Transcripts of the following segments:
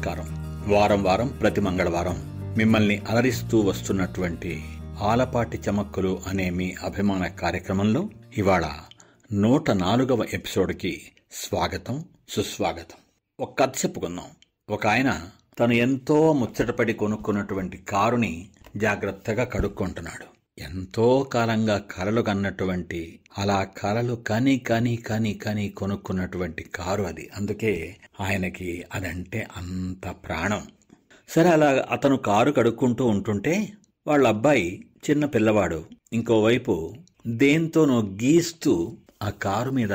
నమస్కారం. వారం వారం ప్రతి మంగళవారం మిమ్మల్ని అలరిస్తూ వస్తున్నటువంటి ఆలపాటి చమక్కులు అనే మీ అభిమాన కార్యక్రమంలో ఇవాళ నూట నాలుగవ ఎపిసోడ్కి స్వాగతం సుస్వాగతం. ఒక కథ చెప్పుకుందాం. ఒక ఆయన తను ఎంతో ముచ్చటపడి కొనుక్కున్నటువంటి కారుని జాగ్రత్తగా కడుక్కుంటున్నాడు. ఎంతో కాలంగా కలలు కన్నటువంటి అలా కలలు కని కని కని కని కొనుక్కున్నటువంటి కారు అది. అందుకే ఆయనకి అదంటే అంత ప్రాణం. సరే అలా అతను కారు కడుక్కుంటూ ఉంటుంటే వాళ్ళ అబ్బాయి చిన్న పిల్లవాడు ఇంకోవైపు దేంతోనో గీస్తూ ఆ కారు మీద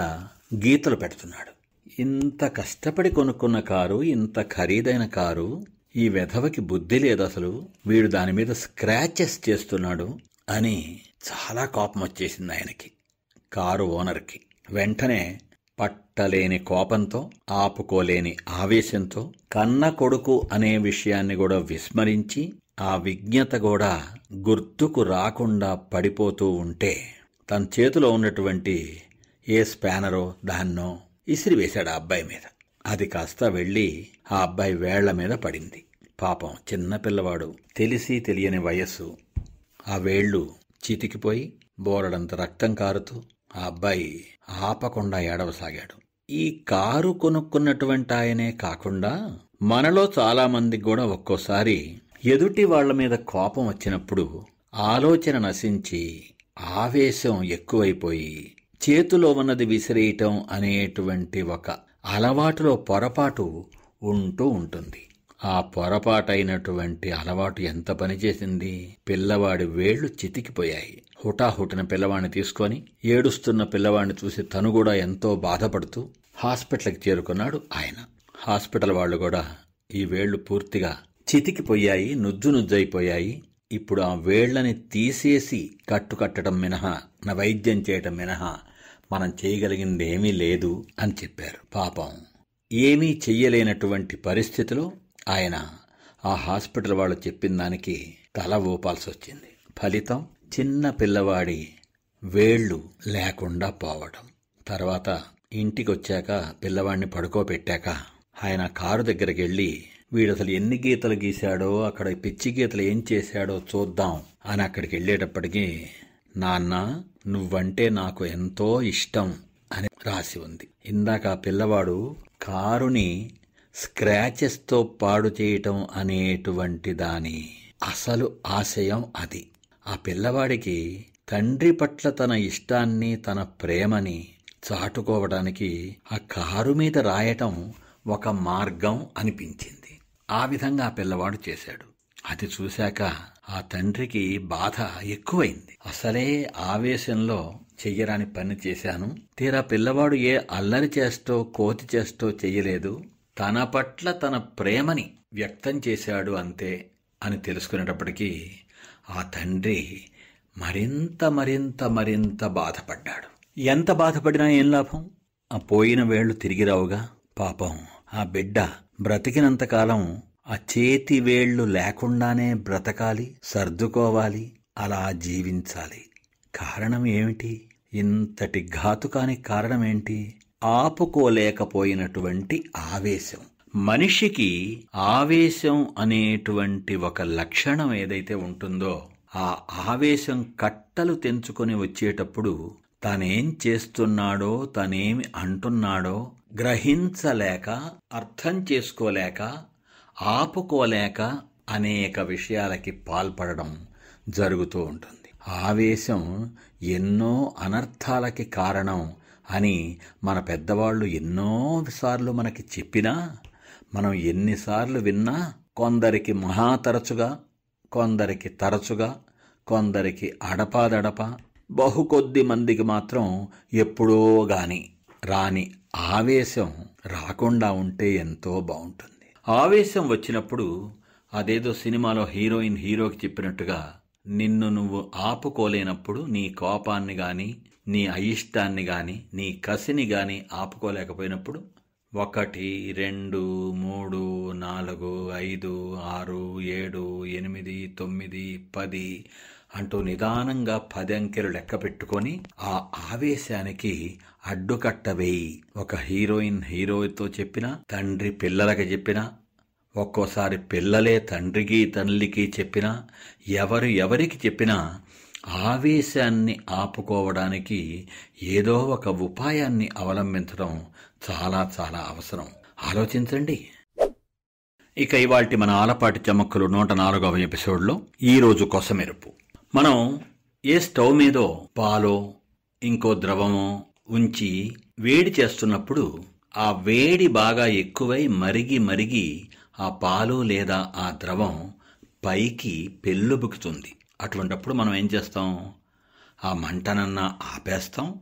గీతలు పెడుతున్నాడు. ఇంత కష్టపడి కొనుక్కున్న కారు ఇంత ఖరీదైన కారు ఈ వెధవకి బుద్ధి లేదు అసలు. వీడు దాని మీద స్క్రాచెస్ చేస్తున్నాడు. అని చాలా కోపం వచ్చేసింది ఆయనకి కారు ఓనర్కి. వెంటనే పట్టలేని కోపంతో ఆపుకోలేని ఆవేశంతో కన్న కొడుకు అనే విషయాన్ని కూడా విస్మరించి ఆ విజ్ఞత కూడా గుర్తుకు రాకుండా పడిపోతూ ఉంటే తన చేతిలో ఉన్నటువంటి ఏ స్పానరో దాన్నో ఇసిరివేశాడు ఆ అబ్బాయి మీద. అది కాస్త వెళ్ళి ఆ అబ్బాయి వేళ్ళ మీద పడింది. పాపం చిన్న పిల్లవాడు తెలిసి తెలియని వయస్సు ఆ వేళ్ళు చితికిపోయి బోరడంత రక్తం కారుతూ ఆ అబ్బాయి ఆపకుండా ఏడవసాగాడు. ఈ కారు కొనుక్కున్నటువంటి ఆయనే కాకుండా మనలో చాలామందికి కూడా ఒక్కోసారి ఎదుటి వాళ్ళ మీద కోపం వచ్చినప్పుడు ఆలోచన నశించి ఆవేశం ఎక్కువైపోయి చేతిలో ఉన్నది విసిరేయటం అనేటువంటి ఒక అలవాటులో పొరపాటు ఉంటూ ఉంటుంది. ఆ పొరపాటైనటువంటి అలవాటు ఎంత పనిచేసింది? పిల్లవాడి వేళ్ళు చితికిపోయాయి. హుటాహుటిన పిల్లవాడిని తీసుకొని ఏడుస్తున్న పిల్లవాడిని చూసి తను కూడా ఎంతో బాధపడుతూ హాస్పిటల్కి చేరుకున్నాడు ఆయన. హాస్పిటల్ వాళ్ళు కూడా ఈ వేళ్ళు పూర్తిగా చితికిపోయాయి నుజ్జు నుజ్జైపోయాయి. ఇప్పుడు ఆ వేళ్ళని తీసేసి కట్టుకట్టడం మినహా నా వైద్యం చేయటం మినహా మనం చేయగలిగింది ఏమీ లేదు అని చెప్పారు. పాపం. ఏమీ చెయ్యలేనటువంటి పరిస్థితిలో ఆయన ఆ హాస్పిటల్ వాళ్ళు చెప్పిన దానికి తల ఊపాల్సి వచ్చింది ఫలితం చిన్న పిల్లవాడి వేళ్ళు లేకుండా పోవటం. తర్వాత ఇంటికి వచ్చాక పిల్లవాడిని పడుకోబెట్టాక ఆయన కారు దగ్గరికి వెళ్ళి వీడు అసలు ఎన్ని గీతలు గీశాడో అక్కడ పిచ్చి గీతలు ఏం చేశాడో చూద్దాం అని అక్కడికి వెళ్ళేటప్పటికీ నాన్న నువ్వంటే నాకు ఎంతో ఇష్టం అని రాసి ఉంది. ఇందాక ఆ పిల్లవాడు కారుని స్క్రాచెస్తో పాడు చేయటం అనేటువంటి దాని అసలు ఆశయం అది. ఆ పిల్లవాడికి తండ్రి పట్ల తన ఇష్టాన్ని తన ప్రేమని చాటుకోవడానికి ఆ కారు మీద రాయటం ఒక మార్గం అనిపించింది. ఆ విధంగా ఆ పిల్లవాడు చేశాడు. అది చూశాక ఆ తండ్రికి బాధ ఎక్కువైంది. అసలే ఆవేశంలో చెయ్యరాని పని చేశాను. తీరా పిల్లవాడు ఏ అల్లరి చేస్తో కోతి చేస్తో చెయ్యలేదు. తన పట్ల తన ప్రేమని వ్యక్తం చేశాడు అంతే అని తెలుసుకునేటప్పటికీ ఆ తండ్రి మరింత మరింత మరింత బాధపడ్డాడు. ఎంత బాధపడినా ఏం లాభం? ఆ పోయిన వేళ్ళు తిరిగి రావుగా పాపం ఆ బిడ్డ బ్రతికినంతకాలం ఆ చేతి వేళ్ళు లేకుండానే బ్రతకాలి సర్దుకోవాలి అలా జీవించాలి. కారణం ఏమిటి? ఇంతటి ఘాతుకానికి కారణం ఆపుకోలేకపోయినటువంటి ఆవేశం. మనిషికి ఆవేశం అనేటువంటి ఒక లక్షణం ఏదైతే ఉంటుందో ఆ ఆవేశం కట్టలు తెంచుకొని వచ్చేటప్పుడు తనేం చేస్తున్నాడో తనేమి అంటున్నాడో గ్రహించలేక అర్థం చేసుకోలేక ఆపుకోలేక అనేక విషయాలకి పాల్పడడం జరుగుతూ ఉంటుంది. ఆవేశం ఎన్నో అనర్థాలకి కారణం అని మన పెద్దవాళ్ళు ఎన్నోసార్లు మనకి చెప్పినా మనం ఎన్నిసార్లు విన్నా కొందరికి మహా తరచుగా కొందరికి తరచుగా కొందరికి అడపాదడప బహు కొద్ది మందికి మాత్రం ఎప్పుడో గాని రాని ఆవేశం రాకుండా ఉంటే ఎంతో బాగుంటుంది. ఆవేశం వచ్చినప్పుడు అదేదో సినిమాలో హీరోయిన్ హీరోకి చెప్పినట్టుగా నిన్ను నువ్వు ఆపుకోలేనప్పుడు నీ కోపాన్ని గాని నీ అయిష్టాన్ని గాని నీ కసిని గాని ఆపుకోలేకపోయినప్పుడు ఒకటి రెండు మూడు నాలుగు ఐదు ఆరు ఏడు ఎనిమిది తొమ్మిది పది అంటూ నిదానంగా పది అంకెలు లెక్క పెట్టుకొని ఆ ఆవేశానికి అడ్డుకట్ట వేయి. ఒక హీరోయిన్ హీరోతో చెప్పినా తండ్రి పిల్లలకి చెప్పినా ఒక్కోసారి పిల్లలే తండ్రికి తల్లికి చెప్పినా ఎవరు ఎవరికి చెప్పినా ఆవేశాన్ని ఆపుకోవడానికి ఏదో ఒక ఉపాయాన్ని అవలంబించడం చాలా చాలా అవసరం. ఆలోచించండి. ఇక ఇవాల్టి మన ఆలపాటి చమక్కులు నూట నాలుగవ ఎపిసోడ్లో ఈరోజు కొసమెరుపు. మనం ఏ స్టవ్ మీదో పాలో ఇంకో ద్రవమో ఉంచి వేడి చేస్తున్నప్పుడు ఆ వేడి బాగా ఎక్కువై మరిగి మరిగి ఆ పాలు లేదా ఆ ద్రవం పైకి పెళ్ళుబుకుతుంది అటువంటప్పుడు మనం ఏం చేస్తాం? ఆ మంటనన్నా ఆపేస్తాం.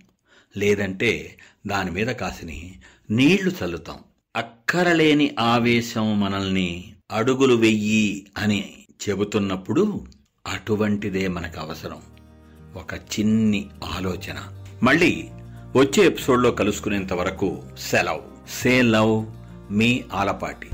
లేదంటే దాని మీద కాసిని నీళ్ళు చల్లుతాం. అక్కరలేని ఆవేశం మనల్ని అడుగులు వెయ్యి అని చెబుతున్నప్పుడు అటువంటిదే మనకు అవసరం. ఒక చిన్ని ఆలోచన. మళ్ళీ వచ్చే ఎపిసోడ్లో కలుసుకునేంత వరకు సెలవ్. సే లవ్ మీ ఆలపాటి.